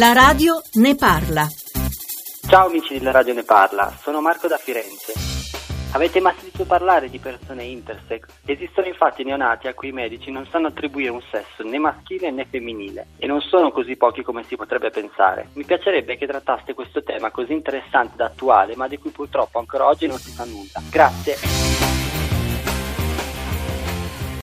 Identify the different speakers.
Speaker 1: La radio ne parla.
Speaker 2: Ciao amici della radio ne parla, sono Marco da Firenze. Avete mai sentito parlare di persone intersex? Esistono infatti neonati a cui i medici non sanno attribuire un sesso né maschile né femminile e non sono così pochi come si potrebbe pensare. Mi piacerebbe che trattaste questo tema così interessante ed attuale ma di cui purtroppo ancora oggi non si sa nulla. Grazie.